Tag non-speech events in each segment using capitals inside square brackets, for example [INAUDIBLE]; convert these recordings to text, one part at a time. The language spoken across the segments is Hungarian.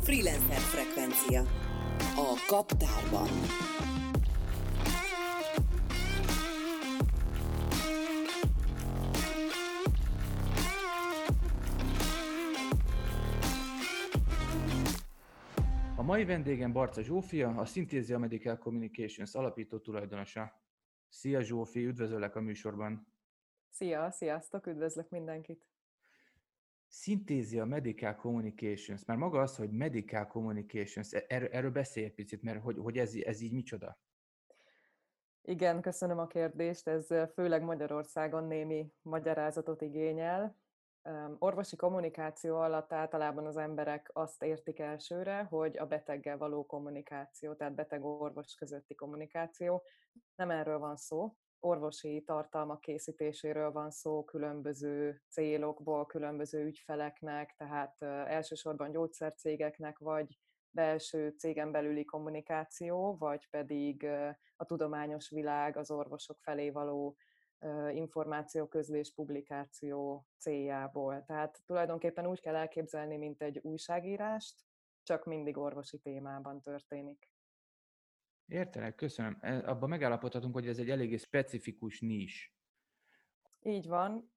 Freelancer frekvencia. A kaptárban. A mai vendégem Barca Zsófia, a Synthesia Medical Communications alapító tulajdonosa. Szia Zsófi, üdvözöllek a műsorban. Szia, sziasztok, üdvözlök mindenkit. Synthesia Medical Communications, már maga az, hogy Medical Communications, e- erről, erről beszélj egy picit, mert hogy, hogy ez, ez így micsoda? Igen, köszönöm a kérdést. Ez főleg Magyarországon némi magyarázatot igényel. Orvosi kommunikáció alatt általában az emberek azt értik elsőre, hogy a beteggel való kommunikáció, tehát beteg-orvos közötti kommunikáció. Nem erről van szó, orvosi tartalmak készítéséről van szó különböző célokból, különböző ügyfeleknek, tehát elsősorban gyógyszercégeknek, vagy belső cégen belüli kommunikáció, vagy pedig a tudományos világ az orvosok felé való információközlés, publikáció céljából. Tehát tulajdonképpen úgy kell elképzelni, mint egy újságírást, csak mindig orvosi témában történik. Értelek, köszönöm. E, abban megállapodhatunk, hogy ez egy eléggé specifikus nis. Így van.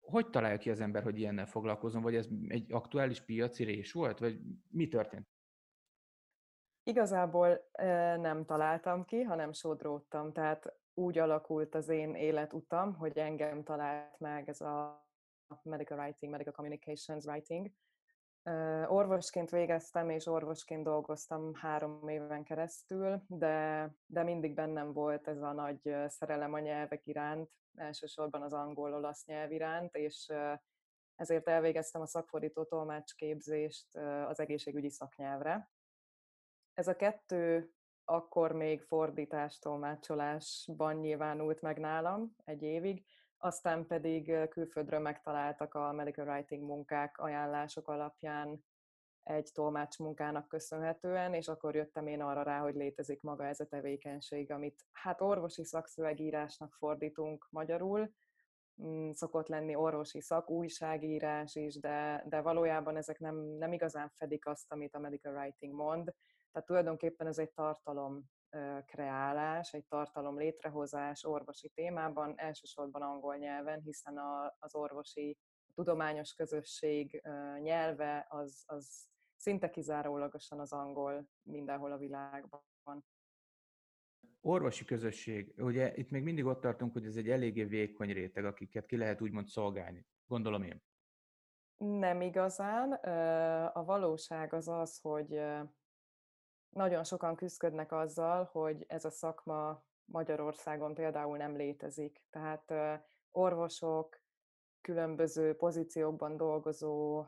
Hogy találja ki az ember, hogy ilyennel foglalkozom, vagy ez egy aktuális piaci rés volt, vagy mi történt? Igazából nem találtam ki, hanem sodródtam. Tehát úgy alakult az én életutam, hogy engem talált meg ez a medical writing, medical communications writing, Orvosként végeztem, és orvosként dolgoztam három éven keresztül, de, de mindig bennem volt ez a nagy szerelem a nyelvek iránt, elsősorban az angol-olasz nyelv iránt, és ezért elvégeztem a szakfordító tolmácsképzést az egészségügyi szaknyelvre. Ez a kettő akkor még fordítás tolmácsolásban nyilvánult meg nálam egy évig, aztán pedig külföldről megtaláltak a medical writing munkák ajánlások alapján egy tolmács munkának köszönhetően, és akkor jöttem én arra rá, hogy létezik maga ez a tevékenység, amit hát orvosi szakszövegírásnak fordítunk magyarul, mm, szokott lenni orvosi szak, újságírás is, de, de valójában ezek nem, nem igazán fedik azt, amit a medical writing mond. Tehát tulajdonképpen ez egy tartalom kreálás, egy tartalom létrehozás orvosi témában, elsősorban angol nyelven, hiszen a, az orvosi a tudományos közösség nyelve az, az szinte kizárólagosan az angol mindenhol a világban. Orvosi közösség, ugye itt még mindig ott tartunk, hogy ez egy eléggé vékony réteg, akiket ki lehet úgymond szolgálni, gondolom én. Nem igazán. A valóság az az, hogy nagyon sokan küzdködnek azzal, hogy ez a szakma Magyarországon például nem létezik. Tehát orvosok, különböző pozíciókban dolgozó,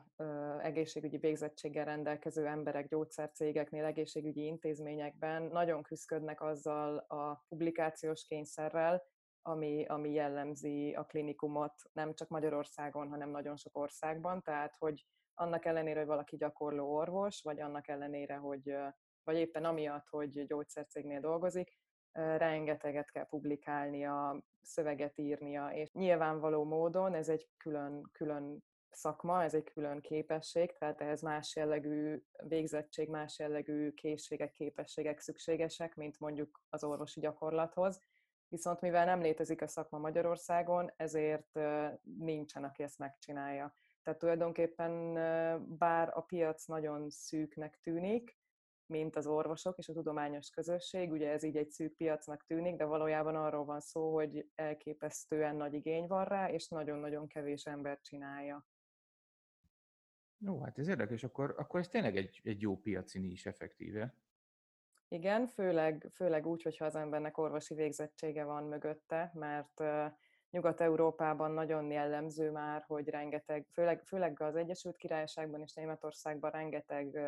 egészségügyi végzettséggel rendelkező emberek gyógyszercégeknél, egészségügyi intézményekben nagyon küzdködnek azzal a publikációs kényszerrel, ami, ami jellemzi a klinikumot nem csak Magyarországon, hanem nagyon sok országban. Tehát, hogy annak ellenére, hogy valaki gyakorló orvos, vagy annak ellenére, hogy vagy éppen amiatt, hogy gyógyszercégnél dolgozik, rengeteget kell publikálnia, szöveget írnia, és nyilvánvaló módon ez egy külön, külön szakma, ez egy külön képesség, tehát ehhez más jellegű végzettség, más jellegű készségek, képességek szükségesek, mint mondjuk az orvosi gyakorlathoz. Viszont mivel nem létezik a szakma Magyarországon, ezért nincsen, aki ezt megcsinálja. Tehát tulajdonképpen bár a piac nagyon szűknek tűnik, mint az orvosok és a tudományos közösség. Ugye ez így egy szűk piacnak tűnik, de valójában arról van szó, hogy elképesztően nagy igény van rá, és nagyon-nagyon kevés ember csinálja. Jó, hát ez érdekes, akkor, akkor ez tényleg egy, egy jó piaci is effektíve. Igen, főleg, főleg úgy, hogyha az embernek orvosi végzettsége van mögötte, mert Nyugat-Európában nagyon jellemző már, hogy rengeteg, főleg, főleg az Egyesült Királyságban és Németországban rengeteg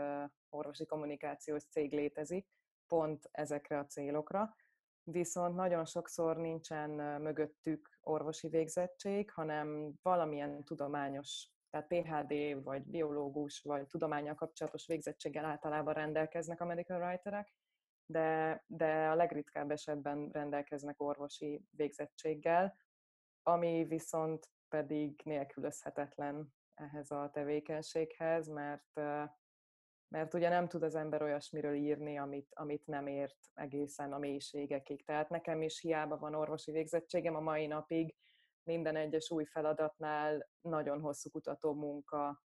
orvosi kommunikációs cég létezik, pont ezekre a célokra, viszont nagyon sokszor nincsen mögöttük orvosi végzettség, hanem valamilyen tudományos, tehát PHD, vagy biológus, vagy tudományal kapcsolatos végzettséggel általában rendelkeznek a medical writerek, de, de a legritkább esetben rendelkeznek orvosi végzettséggel, ami viszont pedig nélkülözhetetlen ehhez a tevékenységhez, mert mert ugye nem tud az ember olyasmiről írni, amit, amit nem ért egészen a mélységekig. Tehát nekem is hiába van orvosi végzettségem a mai napig, minden egyes új feladatnál nagyon hosszú kutató munka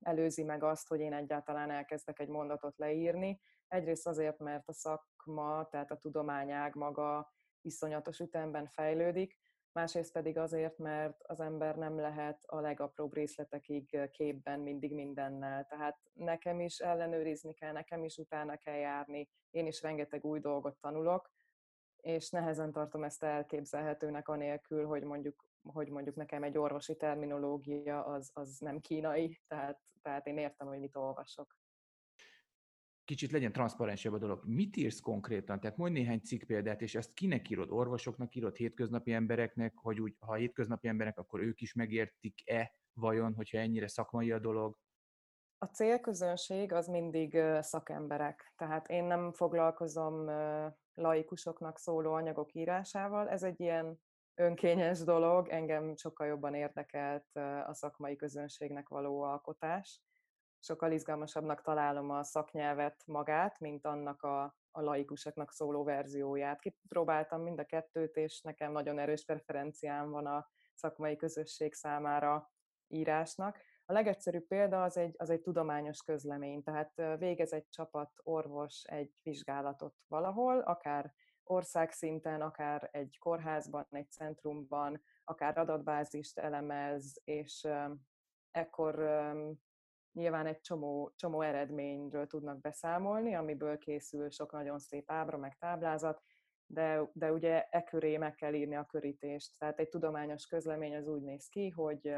előzi meg azt, hogy én egyáltalán elkezdek egy mondatot leírni. Egyrészt azért, mert a szakma, tehát a tudományág maga iszonyatos ütemben fejlődik, másrészt pedig azért, mert az ember nem lehet a legapróbb részletekig képben mindig mindennel. Tehát nekem is ellenőrizni kell, nekem is utána kell járni, én is rengeteg új dolgot tanulok, és nehezen tartom ezt elképzelhetőnek anélkül, hogy mondjuk, hogy mondjuk nekem egy orvosi terminológia az, az nem kínai, tehát, tehát én értem, hogy mit olvasok kicsit legyen transzparensebb a dolog. Mit írsz konkrétan? Tehát mondj néhány cikk példát, és ezt kinek írod? Orvosoknak írod, hétköznapi embereknek, hogy úgy, ha hétköznapi emberek, akkor ők is megértik-e vajon, hogyha ennyire szakmai a dolog? A célközönség az mindig szakemberek. Tehát én nem foglalkozom laikusoknak szóló anyagok írásával. Ez egy ilyen önkényes dolog, engem sokkal jobban érdekelt a szakmai közönségnek való alkotás sokkal izgalmasabbnak találom a szaknyelvet magát, mint annak a, a laikusoknak szóló verzióját. Kipróbáltam mind a kettőt, és nekem nagyon erős preferenciám van a szakmai közösség számára írásnak. A legegyszerűbb példa az egy, az egy tudományos közlemény, tehát végez egy csapat orvos egy vizsgálatot valahol, akár országszinten, akár egy kórházban, egy centrumban, akár adatbázist elemez, és ekkor nyilván egy csomó, csomó eredményről tudnak beszámolni, amiből készül sok nagyon szép ábra, meg táblázat, de, de ugye e köré meg kell írni a körítést. Tehát egy tudományos közlemény az úgy néz ki, hogy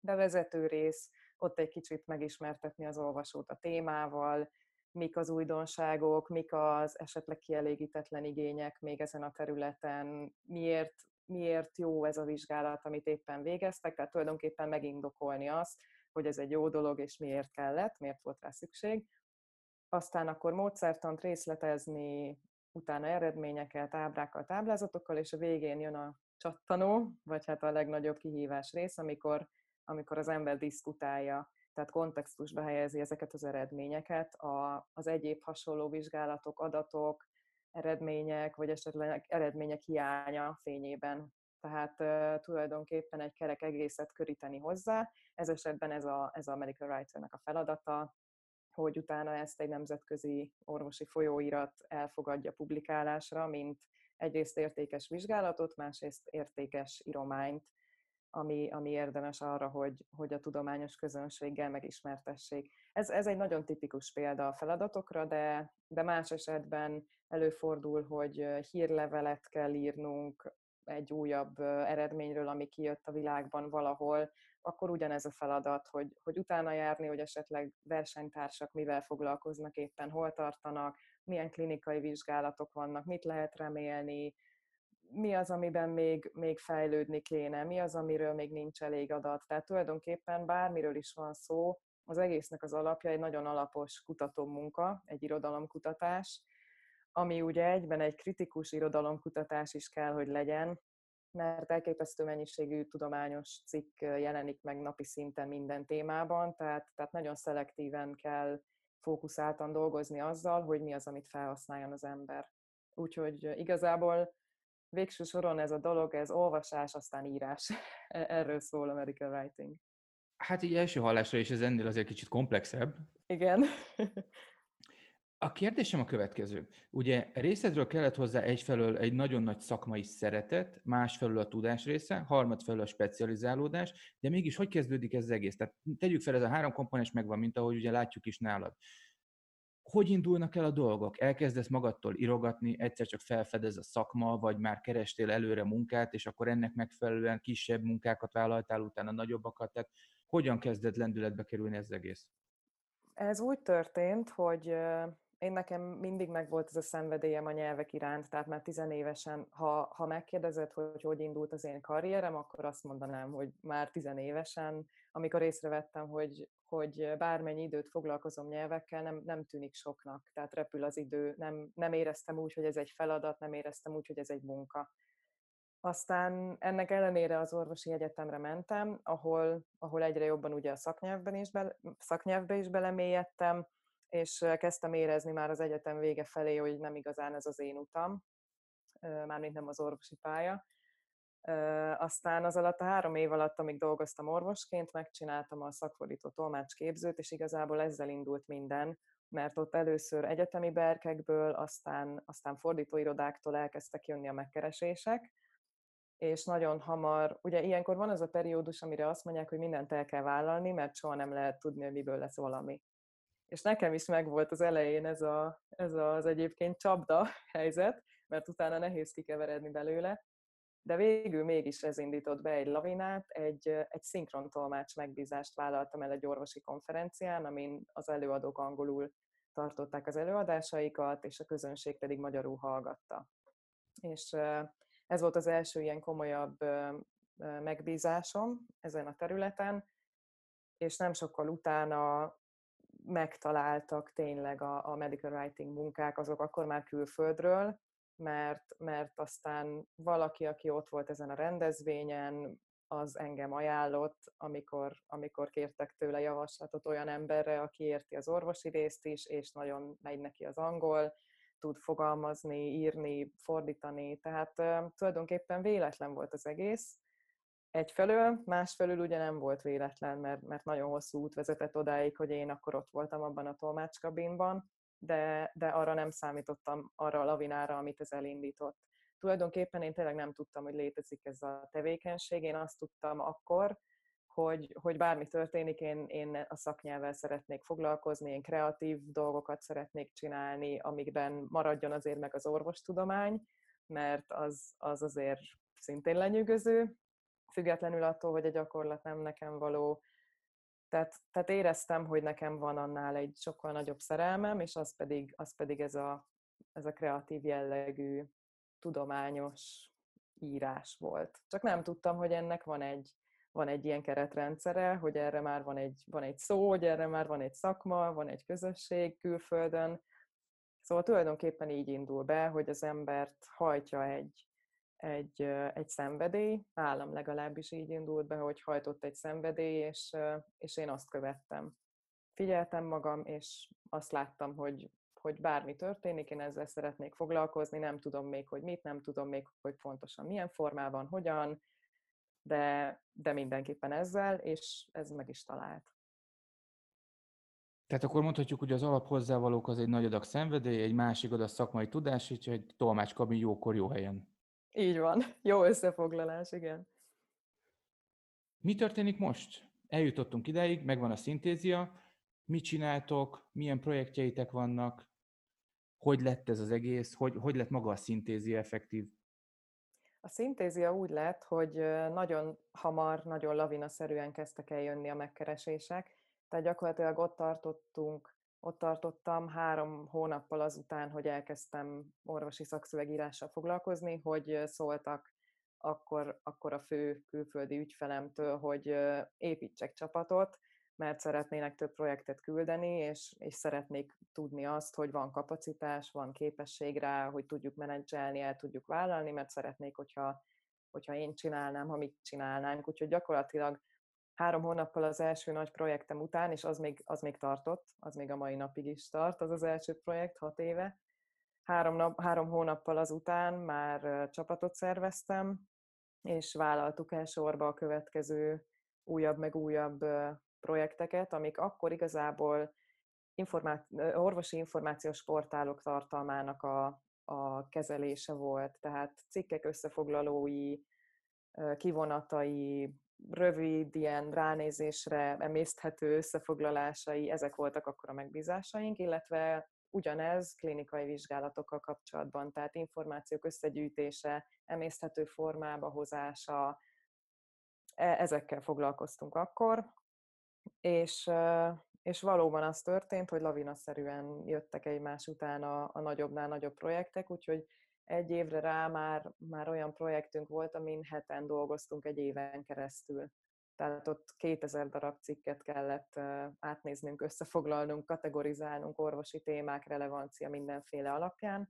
bevezető rész, ott egy kicsit megismertetni az olvasót a témával, mik az újdonságok, mik az esetleg kielégítetlen igények még ezen a területen, miért, miért jó ez a vizsgálat, amit éppen végeztek, tehát tulajdonképpen megindokolni azt, hogy ez egy jó dolog, és miért kellett, miért volt rá szükség. Aztán akkor módszertant részletezni, utána eredményeket, ábrákkal, táblázatokkal, és a végén jön a csattanó, vagy hát a legnagyobb kihívás rész, amikor, amikor az ember diszkutálja, tehát kontextusba helyezi ezeket az eredményeket, a, az egyéb hasonló vizsgálatok, adatok, eredmények, vagy esetleg eredmények hiánya fényében tehát uh, tulajdonképpen egy kerek egészet köríteni hozzá. Ez esetben ez a, ez a medical writer a feladata, hogy utána ezt egy nemzetközi orvosi folyóirat elfogadja publikálásra, mint egyrészt értékes vizsgálatot, másrészt értékes írományt, ami, ami érdemes arra, hogy, hogy a tudományos közönséggel megismertessék. Ez, ez egy nagyon tipikus példa a feladatokra, de, de más esetben előfordul, hogy hírlevelet kell írnunk, egy újabb eredményről, ami kijött a világban valahol, akkor ugyanez a feladat, hogy, hogy utána járni, hogy esetleg versenytársak mivel foglalkoznak éppen, hol tartanak, milyen klinikai vizsgálatok vannak, mit lehet remélni, mi az, amiben még, még fejlődni kéne, mi az, amiről még nincs elég adat. Tehát tulajdonképpen bármiről is van szó, az egésznek az alapja egy nagyon alapos kutatómunka, egy irodalomkutatás, ami ugye egyben egy kritikus irodalomkutatás is kell, hogy legyen, mert elképesztő mennyiségű tudományos cikk jelenik meg napi szinten minden témában, tehát, tehát nagyon szelektíven kell fókuszáltan dolgozni azzal, hogy mi az, amit felhasználjon az ember. Úgyhogy igazából végső soron ez a dolog, ez olvasás, aztán írás. [LAUGHS] E-, erről szól a medical writing. Hát így első hallásra is ez ennél azért kicsit komplexebb. Igen. [LAUGHS] A kérdésem a következő. Ugye részedről kellett hozzá egyfelől egy nagyon nagy szakmai szeretet, másfelől a tudás része, harmadfelől a specializálódás, de mégis hogy kezdődik ez az egész? Tehát tegyük fel, ez a három komponens megvan, mint ahogy ugye látjuk is nálad. Hogy indulnak el a dolgok? Elkezdesz magadtól irogatni, egyszer csak felfedez a szakma, vagy már kerestél előre munkát, és akkor ennek megfelelően kisebb munkákat vállaltál, utána nagyobbakat. Tehát hogyan kezded lendületbe kerülni ez az egész? Ez úgy történt, hogy én nekem mindig megvolt ez a szenvedélyem a nyelvek iránt, tehát már tizenévesen, ha, ha megkérdezed, hogy hogy indult az én karrierem, akkor azt mondanám, hogy már tizenévesen, amikor észrevettem, hogy, hogy bármennyi időt foglalkozom nyelvekkel, nem, nem tűnik soknak, tehát repül az idő, nem, nem éreztem úgy, hogy ez egy feladat, nem éreztem úgy, hogy ez egy munka. Aztán ennek ellenére az orvosi egyetemre mentem, ahol, ahol egyre jobban ugye a szaknyelvben is be, szaknyelvbe is belemélyedtem, és kezdtem érezni már az egyetem vége felé, hogy nem igazán ez az én utam, mármint nem az orvosi pálya. Aztán az alatt a három év alatt, amíg dolgoztam orvosként, megcsináltam a szakfordító tolmácsképzőt, és igazából ezzel indult minden, mert ott először egyetemi berkekből, aztán, aztán fordítóirodáktól elkezdtek jönni a megkeresések, és nagyon hamar, ugye ilyenkor van az a periódus, amire azt mondják, hogy mindent el kell vállalni, mert soha nem lehet tudni, hogy miből lesz valami. És nekem is megvolt az elején ez, a, ez az egyébként csapda [LAUGHS] helyzet, mert utána nehéz kikeveredni belőle, de végül mégis ez indított be egy lavinát, egy, egy szinkron tolmács megbízást vállaltam el egy orvosi konferencián, amin az előadók angolul tartották az előadásaikat, és a közönség pedig magyarul hallgatta. És ez volt az első ilyen komolyabb megbízásom ezen a területen, és nem sokkal utána megtaláltak tényleg a, a medical writing munkák, azok akkor már külföldről, mert, mert aztán valaki, aki ott volt ezen a rendezvényen, az engem ajánlott, amikor, amikor kértek tőle javaslatot olyan emberre, aki érti az orvosi részt is, és nagyon megy neki az angol, tud fogalmazni, írni, fordítani, tehát uh, tulajdonképpen véletlen volt az egész. Egyfelől, másfelől ugye nem volt véletlen, mert, mert nagyon hosszú út vezetett odáig, hogy én akkor ott voltam abban a tolmácskabinban, de, de arra nem számítottam, arra a lavinára, amit ez elindított. Tulajdonképpen én tényleg nem tudtam, hogy létezik ez a tevékenység, én azt tudtam akkor, hogy, hogy bármi történik, én, én a szaknyelvvel szeretnék foglalkozni, én kreatív dolgokat szeretnék csinálni, amikben maradjon azért meg az orvostudomány, mert az, az azért szintén lenyűgöző, függetlenül attól, hogy a gyakorlat nem nekem való. Tehát, tehát éreztem, hogy nekem van annál egy sokkal nagyobb szerelmem, és az pedig, az pedig ez, a, ez a kreatív jellegű, tudományos írás volt. Csak nem tudtam, hogy ennek van egy, van egy ilyen keretrendszere, hogy erre már van egy, van egy szó, hogy erre már van egy szakma, van egy közösség külföldön. Szóval tulajdonképpen így indul be, hogy az embert hajtja egy, egy, egy szenvedély, nálam legalábbis így indult be, hogy hajtott egy szenvedély, és, és én azt követtem. Figyeltem magam, és azt láttam, hogy, hogy bármi történik, én ezzel szeretnék foglalkozni, nem tudom még, hogy mit, nem tudom még, hogy pontosan milyen formában, hogyan, de, de mindenképpen ezzel, és ez meg is talált. Tehát akkor mondhatjuk, hogy az alap hozzávalók az egy nagy adag szenvedély, egy másik adag szakmai tudás, és egy tolmácskabin jókor, jó helyen. Így van. [LAUGHS] Jó összefoglalás, igen. Mi történik most? Eljutottunk ideig, megvan a szintézia. Mit csináltok? Milyen projektjeitek vannak? Hogy lett ez az egész? Hogy, hogy lett maga a szintézia effektív? A szintézia úgy lett, hogy nagyon hamar, nagyon lavinaszerűen kezdtek el jönni a megkeresések, tehát gyakorlatilag ott tartottunk, ott tartottam három hónappal azután, hogy elkezdtem orvosi szakszövegírással foglalkozni, hogy szóltak akkor, akkor a fő külföldi ügyfelemtől, hogy építsek csapatot, mert szeretnének több projektet küldeni, és, és szeretnék tudni azt, hogy van kapacitás, van képesség rá, hogy tudjuk menedzselni, el tudjuk vállalni, mert szeretnék, hogyha, hogyha én csinálnám, ha mit csinálnánk. Úgyhogy gyakorlatilag három hónappal az első nagy projektem után, és az még, az még tartott, az még a mai napig is tart, az az első projekt, hat éve. Három, nap, három hónappal azután már csapatot szerveztem, és vállaltuk el sorba a következő újabb meg újabb projekteket, amik akkor igazából informá- orvosi információs portálok tartalmának a, a kezelése volt, tehát cikkek összefoglalói, kivonatai, rövid, ilyen ránézésre emészthető összefoglalásai, ezek voltak akkor a megbízásaink, illetve ugyanez klinikai vizsgálatokkal kapcsolatban, tehát információk összegyűjtése, emészthető formába hozása, e, ezekkel foglalkoztunk akkor, és, és valóban az történt, hogy lavinaszerűen jöttek egymás után a, a nagyobbnál nagyobb projektek, úgyhogy egy évre rá már, már olyan projektünk volt, amin heten dolgoztunk egy éven keresztül. Tehát ott 2000 darab cikket kellett átnéznünk, összefoglalnunk, kategorizálnunk orvosi témák, relevancia mindenféle alapján.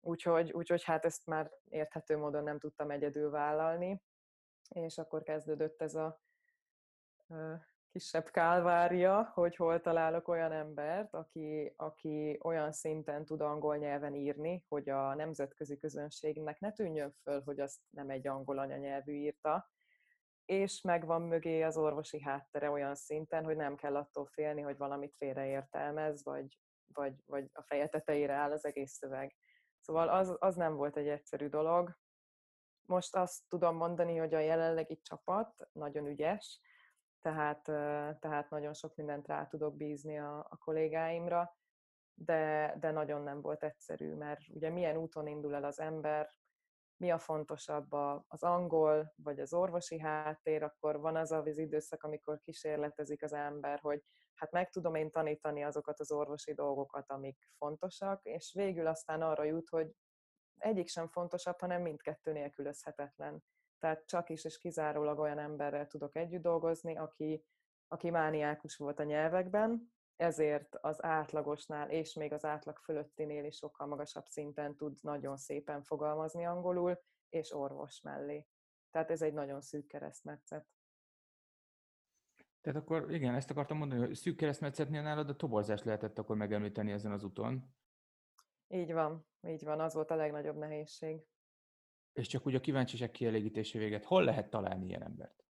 Úgyhogy, úgyhogy hát ezt már érthető módon nem tudtam egyedül vállalni, és akkor kezdődött ez a kisebb kálvária, hogy hol találok olyan embert, aki, aki olyan szinten tud angol nyelven írni, hogy a nemzetközi közönségnek ne tűnjön föl, hogy azt nem egy angol anyanyelvű írta, és megvan mögé az orvosi háttere olyan szinten, hogy nem kell attól félni, hogy valamit félreértelmez, vagy, vagy, vagy a feje tetejére áll az egész szöveg. Szóval az, az nem volt egy egyszerű dolog. Most azt tudom mondani, hogy a jelenlegi csapat nagyon ügyes, tehát, tehát nagyon sok mindent rá tudok bízni a, a kollégáimra, de, de nagyon nem volt egyszerű, mert ugye milyen úton indul el az ember, mi a fontosabb az angol vagy az orvosi háttér, akkor van az az időszak, amikor kísérletezik az ember, hogy hát meg tudom én tanítani azokat az orvosi dolgokat, amik fontosak, és végül aztán arra jut, hogy egyik sem fontosabb, hanem mindkettő nélkülözhetetlen. Tehát csak is és kizárólag olyan emberrel tudok együtt dolgozni, aki, aki mániákus volt a nyelvekben, ezért az átlagosnál és még az átlag fölöttinél is sokkal magasabb szinten tud nagyon szépen fogalmazni angolul, és orvos mellé. Tehát ez egy nagyon szűk keresztmetszet. Tehát akkor igen, ezt akartam mondani, hogy szűk keresztmetszetnél nálad a toborzást lehetett akkor megemlíteni ezen az úton. Így van, így van, az volt a legnagyobb nehézség. És csak úgy a kíváncsiság kielégítése véget, hol lehet találni ilyen embert?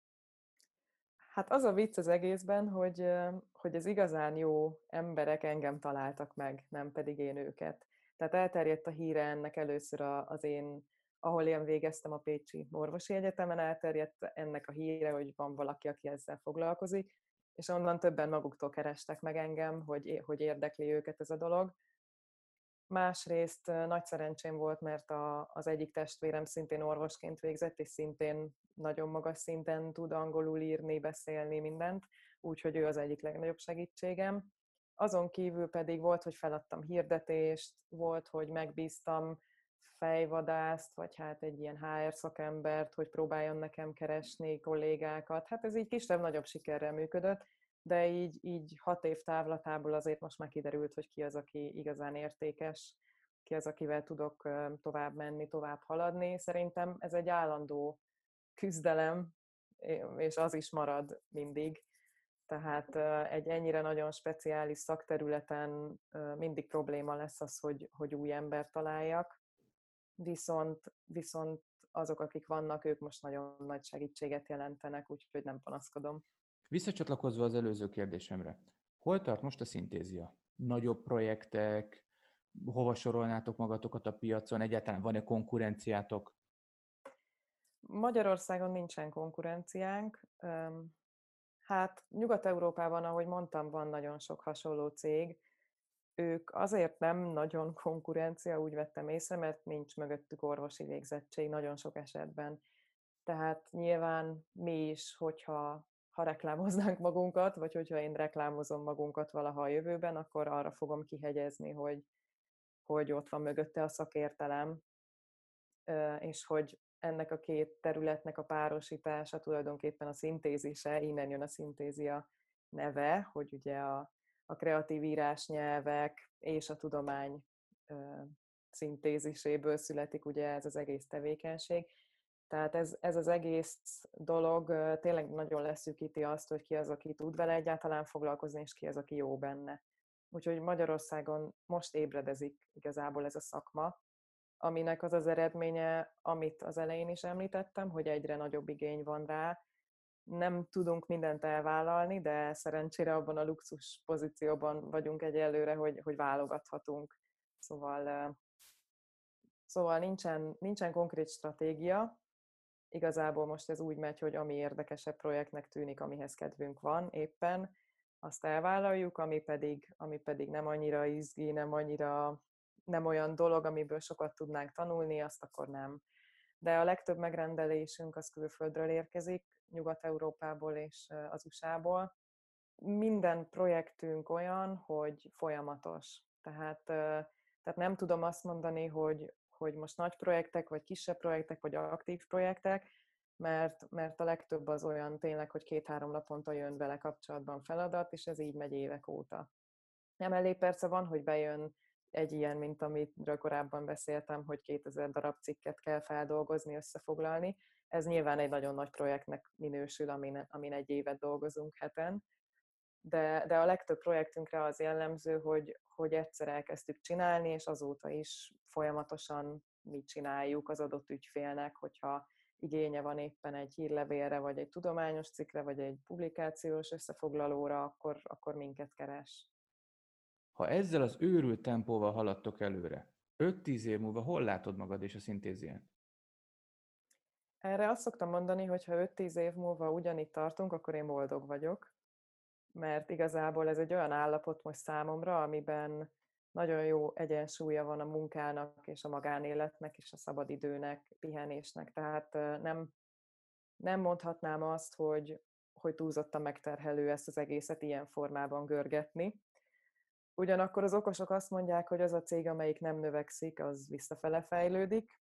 Hát az a vicc az egészben, hogy, hogy az igazán jó emberek engem találtak meg, nem pedig én őket. Tehát elterjedt a híre ennek először az én, ahol én végeztem a Pécsi Orvosi Egyetemen, elterjedt ennek a híre, hogy van valaki, aki ezzel foglalkozik, és onnan többen maguktól kerestek meg engem, hogy, hogy érdekli őket ez a dolog. Másrészt nagy szerencsém volt, mert a, az egyik testvérem szintén orvosként végzett, és szintén nagyon magas szinten tud angolul írni, beszélni, mindent, úgyhogy ő az egyik legnagyobb segítségem. Azon kívül pedig volt, hogy feladtam hirdetést, volt, hogy megbíztam fejvadászt, vagy hát egy ilyen HR szakembert, hogy próbáljon nekem keresni kollégákat. Hát ez így kisebb-nagyobb sikerrel működött, de így, így hat év távlatából azért most már kiderült, hogy ki az, aki igazán értékes, ki az, akivel tudok tovább menni, tovább haladni. Szerintem ez egy állandó küzdelem, és az is marad mindig. Tehát egy ennyire nagyon speciális szakterületen mindig probléma lesz az, hogy, hogy új ember találjak, viszont, viszont azok, akik vannak, ők most nagyon nagy segítséget jelentenek, úgyhogy nem panaszkodom. Visszacsatlakozva az előző kérdésemre, hol tart most a szintézia? Nagyobb projektek, hova sorolnátok magatokat a piacon, egyáltalán van-e konkurenciátok? Magyarországon nincsen konkurenciánk. Hát Nyugat-Európában, ahogy mondtam, van nagyon sok hasonló cég. Ők azért nem nagyon konkurencia, úgy vettem észre, mert nincs mögöttük orvosi végzettség nagyon sok esetben. Tehát nyilván mi is, hogyha ha reklámoznánk magunkat, vagy hogyha én reklámozom magunkat valaha a jövőben, akkor arra fogom kihegyezni, hogy, hogy ott van mögötte a szakértelem, és hogy ennek a két területnek a párosítása tulajdonképpen a szintézise, innen jön a szintézia neve, hogy ugye a, a kreatív írásnyelvek és a tudomány szintéziséből születik ugye ez az egész tevékenység. Tehát ez, ez az egész dolog tényleg nagyon leszűkíti azt, hogy ki az, aki tud vele egyáltalán foglalkozni, és ki az, aki jó benne. Úgyhogy Magyarországon most ébredezik igazából ez a szakma, aminek az az eredménye, amit az elején is említettem, hogy egyre nagyobb igény van rá. Nem tudunk mindent elvállalni, de szerencsére abban a luxus pozícióban vagyunk egyelőre, hogy, hogy válogathatunk. Szóval, szóval nincsen, nincsen konkrét stratégia, igazából most ez úgy megy, hogy ami érdekesebb projektnek tűnik, amihez kedvünk van éppen, azt elvállaljuk, ami pedig, ami pedig nem annyira izgi, nem annyira nem olyan dolog, amiből sokat tudnánk tanulni, azt akkor nem. De a legtöbb megrendelésünk az külföldről érkezik, Nyugat-Európából és az USA-ból, minden projektünk olyan, hogy folyamatos. Tehát, tehát nem tudom azt mondani, hogy, hogy most nagy projektek, vagy kisebb projektek, vagy aktív projektek, mert, mert a legtöbb az olyan tényleg, hogy két-három naponta jön vele kapcsolatban feladat, és ez így megy évek óta. Nem elég perce van, hogy bejön egy ilyen, mint amiről korábban beszéltem, hogy 2000 darab cikket kell feldolgozni, összefoglalni. Ez nyilván egy nagyon nagy projektnek minősül, amin, amin egy évet dolgozunk heten, de, de a legtöbb projektünkre az jellemző, hogy, hogy egyszer elkezdtük csinálni, és azóta is folyamatosan mi csináljuk az adott ügyfélnek, hogyha igénye van éppen egy hírlevélre, vagy egy tudományos cikkre, vagy egy publikációs összefoglalóra, akkor, akkor minket keres. Ha ezzel az őrült tempóval haladtok előre, 5-10 év múlva hol látod magad és a szintéziát? Erre azt szoktam mondani, hogy ha 5-10 év múlva ugyanitt tartunk, akkor én boldog vagyok, mert igazából ez egy olyan állapot most számomra, amiben nagyon jó egyensúlya van a munkának és a magánéletnek és a szabadidőnek, pihenésnek. Tehát nem, nem mondhatnám azt, hogy, hogy túlzottan megterhelő ezt az egészet ilyen formában görgetni. Ugyanakkor az okosok azt mondják, hogy az a cég, amelyik nem növekszik, az visszafele fejlődik,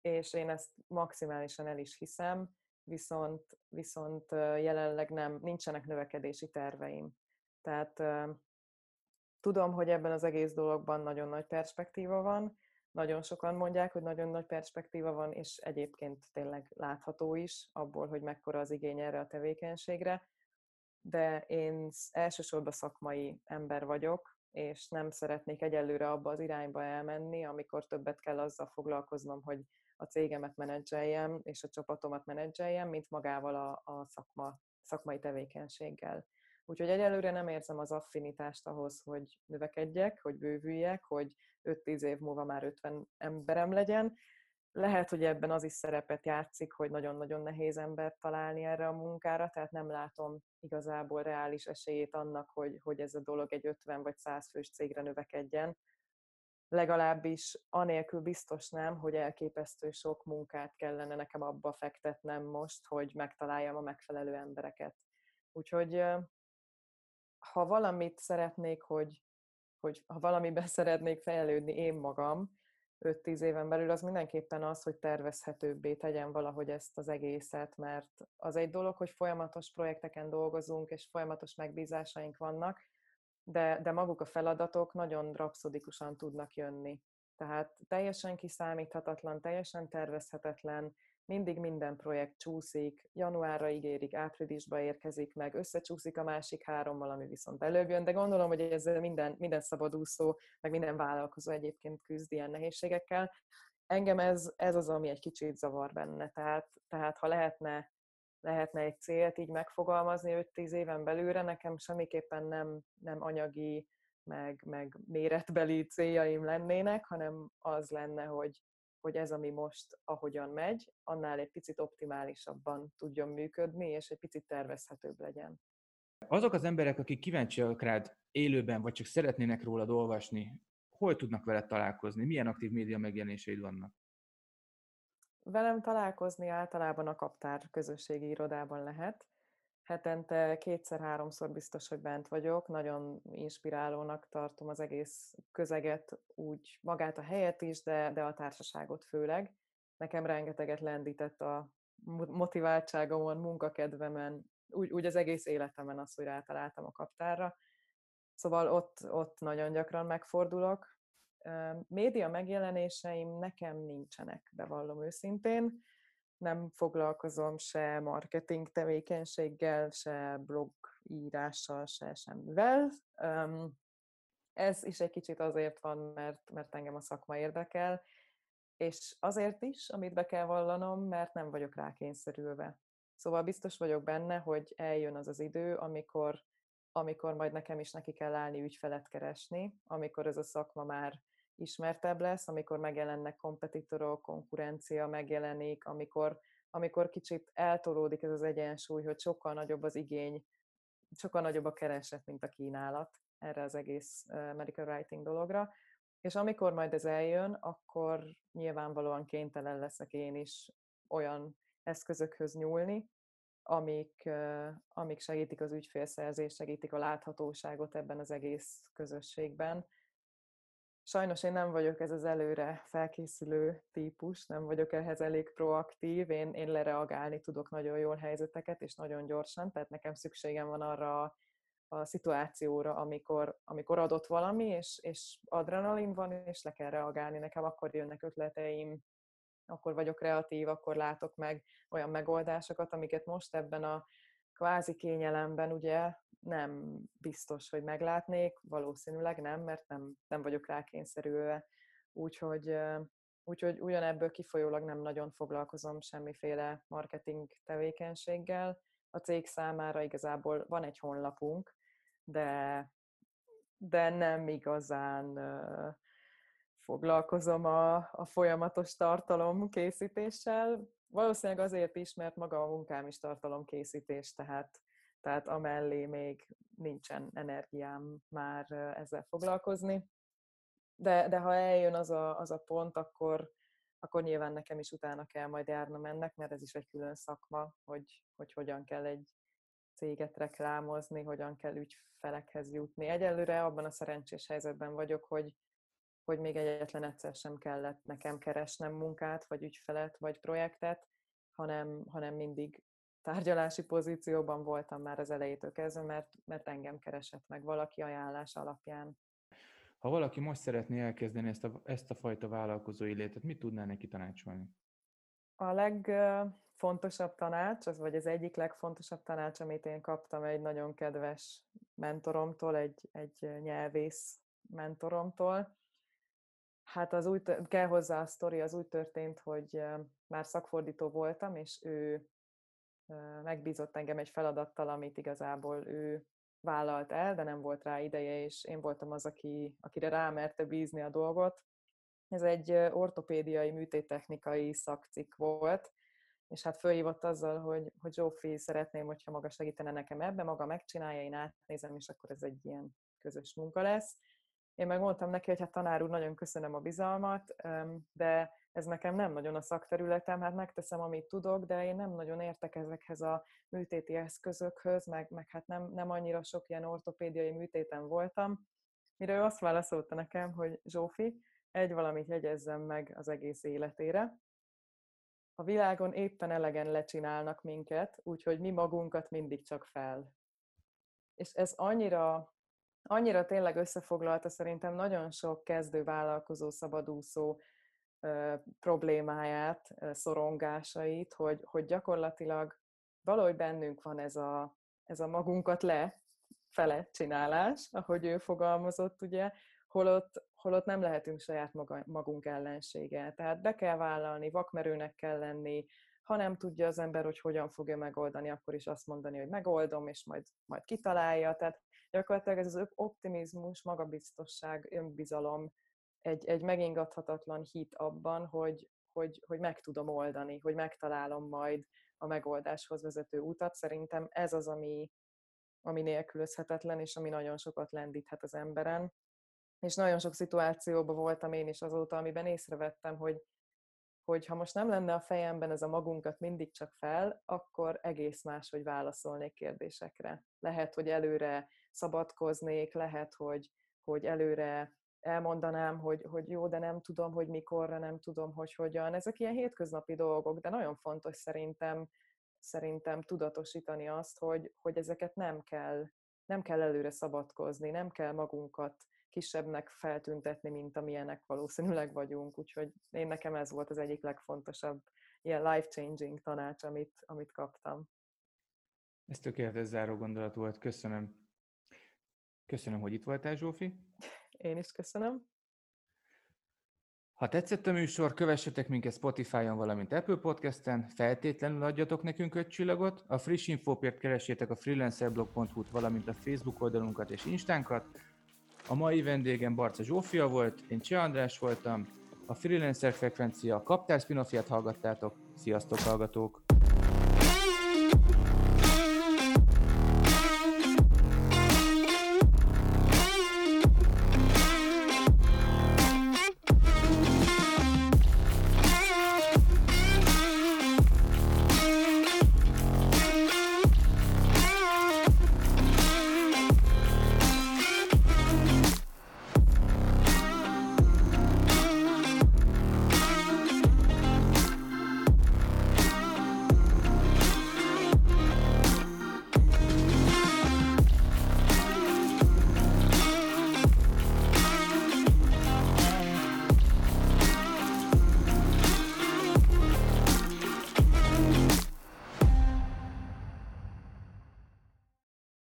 és én ezt maximálisan el is hiszem, viszont, viszont jelenleg nem, nincsenek növekedési terveim. Tehát tudom, hogy ebben az egész dologban nagyon nagy perspektíva van, nagyon sokan mondják, hogy nagyon nagy perspektíva van, és egyébként tényleg látható is abból, hogy mekkora az igény erre a tevékenységre, de én elsősorban szakmai ember vagyok, és nem szeretnék egyelőre abba az irányba elmenni, amikor többet kell azzal foglalkoznom, hogy a cégemet menedzseljem és a csapatomat menedzseljem, mint magával a, a szakma, szakmai tevékenységgel. Úgyhogy egyelőre nem érzem az affinitást ahhoz, hogy növekedjek, hogy bővüljek, hogy 5-10 év múlva már 50 emberem legyen. Lehet, hogy ebben az is szerepet játszik, hogy nagyon-nagyon nehéz embert találni erre a munkára, tehát nem látom igazából reális esélyét annak, hogy, hogy ez a dolog egy 50 vagy 100 fős cégre növekedjen legalábbis anélkül biztos nem, hogy elképesztő sok munkát kellene nekem abba fektetnem most, hogy megtaláljam a megfelelő embereket. Úgyhogy ha valamit szeretnék, hogy, hogy ha valamiben [LAUGHS] szeretnék fejlődni én magam 5-10 éven belül, az mindenképpen az, hogy tervezhetőbbé tegyen valahogy ezt az egészet, mert az egy dolog, hogy folyamatos projekteken dolgozunk, és folyamatos megbízásaink vannak, de, de maguk a feladatok nagyon rapszodikusan tudnak jönni. Tehát teljesen kiszámíthatatlan, teljesen tervezhetetlen, mindig minden projekt csúszik, januárra ígérik, áprilisba érkezik meg, összecsúszik a másik hárommal, ami viszont előbb jön, de gondolom, hogy ezzel minden, minden szabadúszó, meg minden vállalkozó egyébként küzd ilyen nehézségekkel. Engem ez, ez az, ami egy kicsit zavar benne. Tehát, tehát ha lehetne lehetne egy célt így megfogalmazni 5-10 éven belőle, nekem semmiképpen nem, nem anyagi, meg, meg méretbeli céljaim lennének, hanem az lenne, hogy, hogy ez, ami most ahogyan megy, annál egy picit optimálisabban tudjon működni, és egy picit tervezhetőbb legyen. Azok az emberek, akik kíváncsiak rád élőben, vagy csak szeretnének rólad olvasni, hol tudnak veled találkozni? Milyen aktív média megjelenéseid vannak? Velem találkozni általában a kaptár közösségi irodában lehet. Hetente kétszer-háromszor biztos, hogy bent vagyok. Nagyon inspirálónak tartom az egész közeget, úgy magát a helyet is, de, de a társaságot főleg. Nekem rengeteget lendített a motiváltságomon, munkakedvemen, úgy, úgy az egész életemen az, hogy rátaláltam a kaptárra. Szóval ott, ott nagyon gyakran megfordulok, Média megjelenéseim nekem nincsenek, bevallom őszintén. Nem foglalkozom se marketing tevékenységgel, se blog írással, se semmivel. Ez is egy kicsit azért van, mert, mert engem a szakma érdekel, és azért is, amit be kell vallanom, mert nem vagyok rákényszerülve. Szóval biztos vagyok benne, hogy eljön az az idő, amikor, amikor majd nekem is neki kell állni ügyfelet keresni, amikor ez a szakma már ismertebb lesz, amikor megjelennek kompetitorok, konkurencia megjelenik, amikor, amikor kicsit eltolódik ez az egyensúly, hogy sokkal nagyobb az igény, sokkal nagyobb a kereset, mint a kínálat erre az egész medical writing dologra. És amikor majd ez eljön, akkor nyilvánvalóan kénytelen leszek én is olyan eszközökhöz nyúlni, amik, amik segítik az ügyfélszerzést, segítik a láthatóságot ebben az egész közösségben. Sajnos én nem vagyok ez az előre felkészülő típus, nem vagyok ehhez elég proaktív, én, én lereagálni tudok nagyon jól helyzeteket, és nagyon gyorsan, tehát nekem szükségem van arra a, szituációra, amikor, amikor adott valami, és, és adrenalin van, és le kell reagálni. Nekem akkor jönnek ötleteim, akkor vagyok kreatív, akkor látok meg olyan megoldásokat, amiket most ebben a kvázi kényelemben ugye nem biztos, hogy meglátnék, valószínűleg nem, mert nem, nem vagyok rá kényszerülve. Úgyhogy, úgyhogy ugyanebből kifolyólag nem nagyon foglalkozom semmiféle marketing tevékenységgel. A cég számára igazából van egy honlapunk, de, de nem igazán foglalkozom a, a folyamatos tartalom készítéssel. Valószínűleg azért is, mert maga a munkám is tartalomkészítés, tehát, tehát amellé még nincsen energiám már ezzel foglalkozni. De, de ha eljön az a, az a pont, akkor, akkor nyilván nekem is utána kell majd járnom ennek, mert ez is egy külön szakma, hogy, hogy hogyan kell egy céget reklámozni, hogyan kell ügyfelekhez jutni. Egyelőre abban a szerencsés helyzetben vagyok, hogy, hogy még egyetlen egyszer sem kellett nekem keresnem munkát, vagy ügyfelet, vagy projektet, hanem, hanem mindig tárgyalási pozícióban voltam már az elejétől kezdve, mert, mert engem keresett meg valaki ajánlás alapján. Ha valaki most szeretné elkezdeni ezt a, ezt a fajta vállalkozói létet, mit tudná neki tanácsolni? A legfontosabb tanács, az vagy az egyik legfontosabb tanács, amit én kaptam egy nagyon kedves mentoromtól, egy, egy nyelvész mentoromtól, Hát az úgy, kell hozzá a sztori, az úgy történt, hogy már szakfordító voltam, és ő megbízott engem egy feladattal, amit igazából ő vállalt el, de nem volt rá ideje, és én voltam az, aki, akire rámerte bízni a dolgot. Ez egy ortopédiai műtéttechnikai szakcikk volt, és hát fölhívott azzal, hogy, hogy Zsófi szeretném, hogyha maga segítene nekem ebbe, maga megcsinálja, én átnézem, és akkor ez egy ilyen közös munka lesz. Én megmondtam neki, hogy hát tanár úr, nagyon köszönöm a bizalmat, de ez nekem nem nagyon a szakterületem, hát megteszem, amit tudok, de én nem nagyon értek ezekhez a műtéti eszközökhöz, meg, meg hát nem, nem annyira sok ilyen ortopédiai műtéten voltam, mire ő azt válaszolta nekem, hogy Zsófi, egy valamit jegyezzem meg az egész életére. A világon éppen elegen lecsinálnak minket, úgyhogy mi magunkat mindig csak fel. És ez annyira annyira tényleg összefoglalta szerintem nagyon sok kezdő vállalkozó, szabadúszó problémáját, szorongásait, hogy, hogy gyakorlatilag valahogy bennünk van ez a, ez a magunkat le fele csinálás, ahogy ő fogalmazott, ugye, holott, holott nem lehetünk saját maga, magunk ellensége. Tehát be kell vállalni, vakmerőnek kell lenni, ha nem tudja az ember, hogy hogyan fogja megoldani, akkor is azt mondani, hogy megoldom, és majd, majd kitalálja. Tehát gyakorlatilag ez az optimizmus, magabiztosság, önbizalom, egy, egy megingathatatlan hit abban, hogy, hogy, hogy meg tudom oldani, hogy megtalálom majd a megoldáshoz vezető utat. Szerintem ez az, ami, ami nélkülözhetetlen, és ami nagyon sokat lendíthet az emberen. És nagyon sok szituációban voltam én is azóta, amiben észrevettem, hogy, hogy ha most nem lenne a fejemben ez a magunkat mindig csak fel, akkor egész más, hogy válaszolnék kérdésekre. Lehet, hogy előre szabadkoznék, lehet, hogy, hogy előre elmondanám, hogy, hogy jó, de nem tudom, hogy mikorra, nem tudom, hogy hogyan. Ezek ilyen hétköznapi dolgok, de nagyon fontos szerintem, szerintem tudatosítani azt, hogy, hogy ezeket nem kell, nem kell előre szabadkozni, nem kell magunkat kisebbnek feltüntetni, mint amilyenek valószínűleg vagyunk. Úgyhogy én nekem ez volt az egyik legfontosabb ilyen life-changing tanács, amit, amit kaptam. Ez tökéletes záró gondolat volt, köszönöm. Köszönöm, hogy itt voltál, Zsófi. Én is köszönöm. Ha tetszett a műsor, kövessetek minket Spotify-on, valamint Apple Podcast-en, feltétlenül adjatok nekünk öt csillagot, a friss infópért keressétek a freelancerblog.hu-t, valamint a Facebook oldalunkat és Instánkat. A mai vendégem Barca Zsófia volt, én Cseh András voltam, a Freelancer Frekvencia kaptár spin hallgattátok. Sziasztok, hallgatók!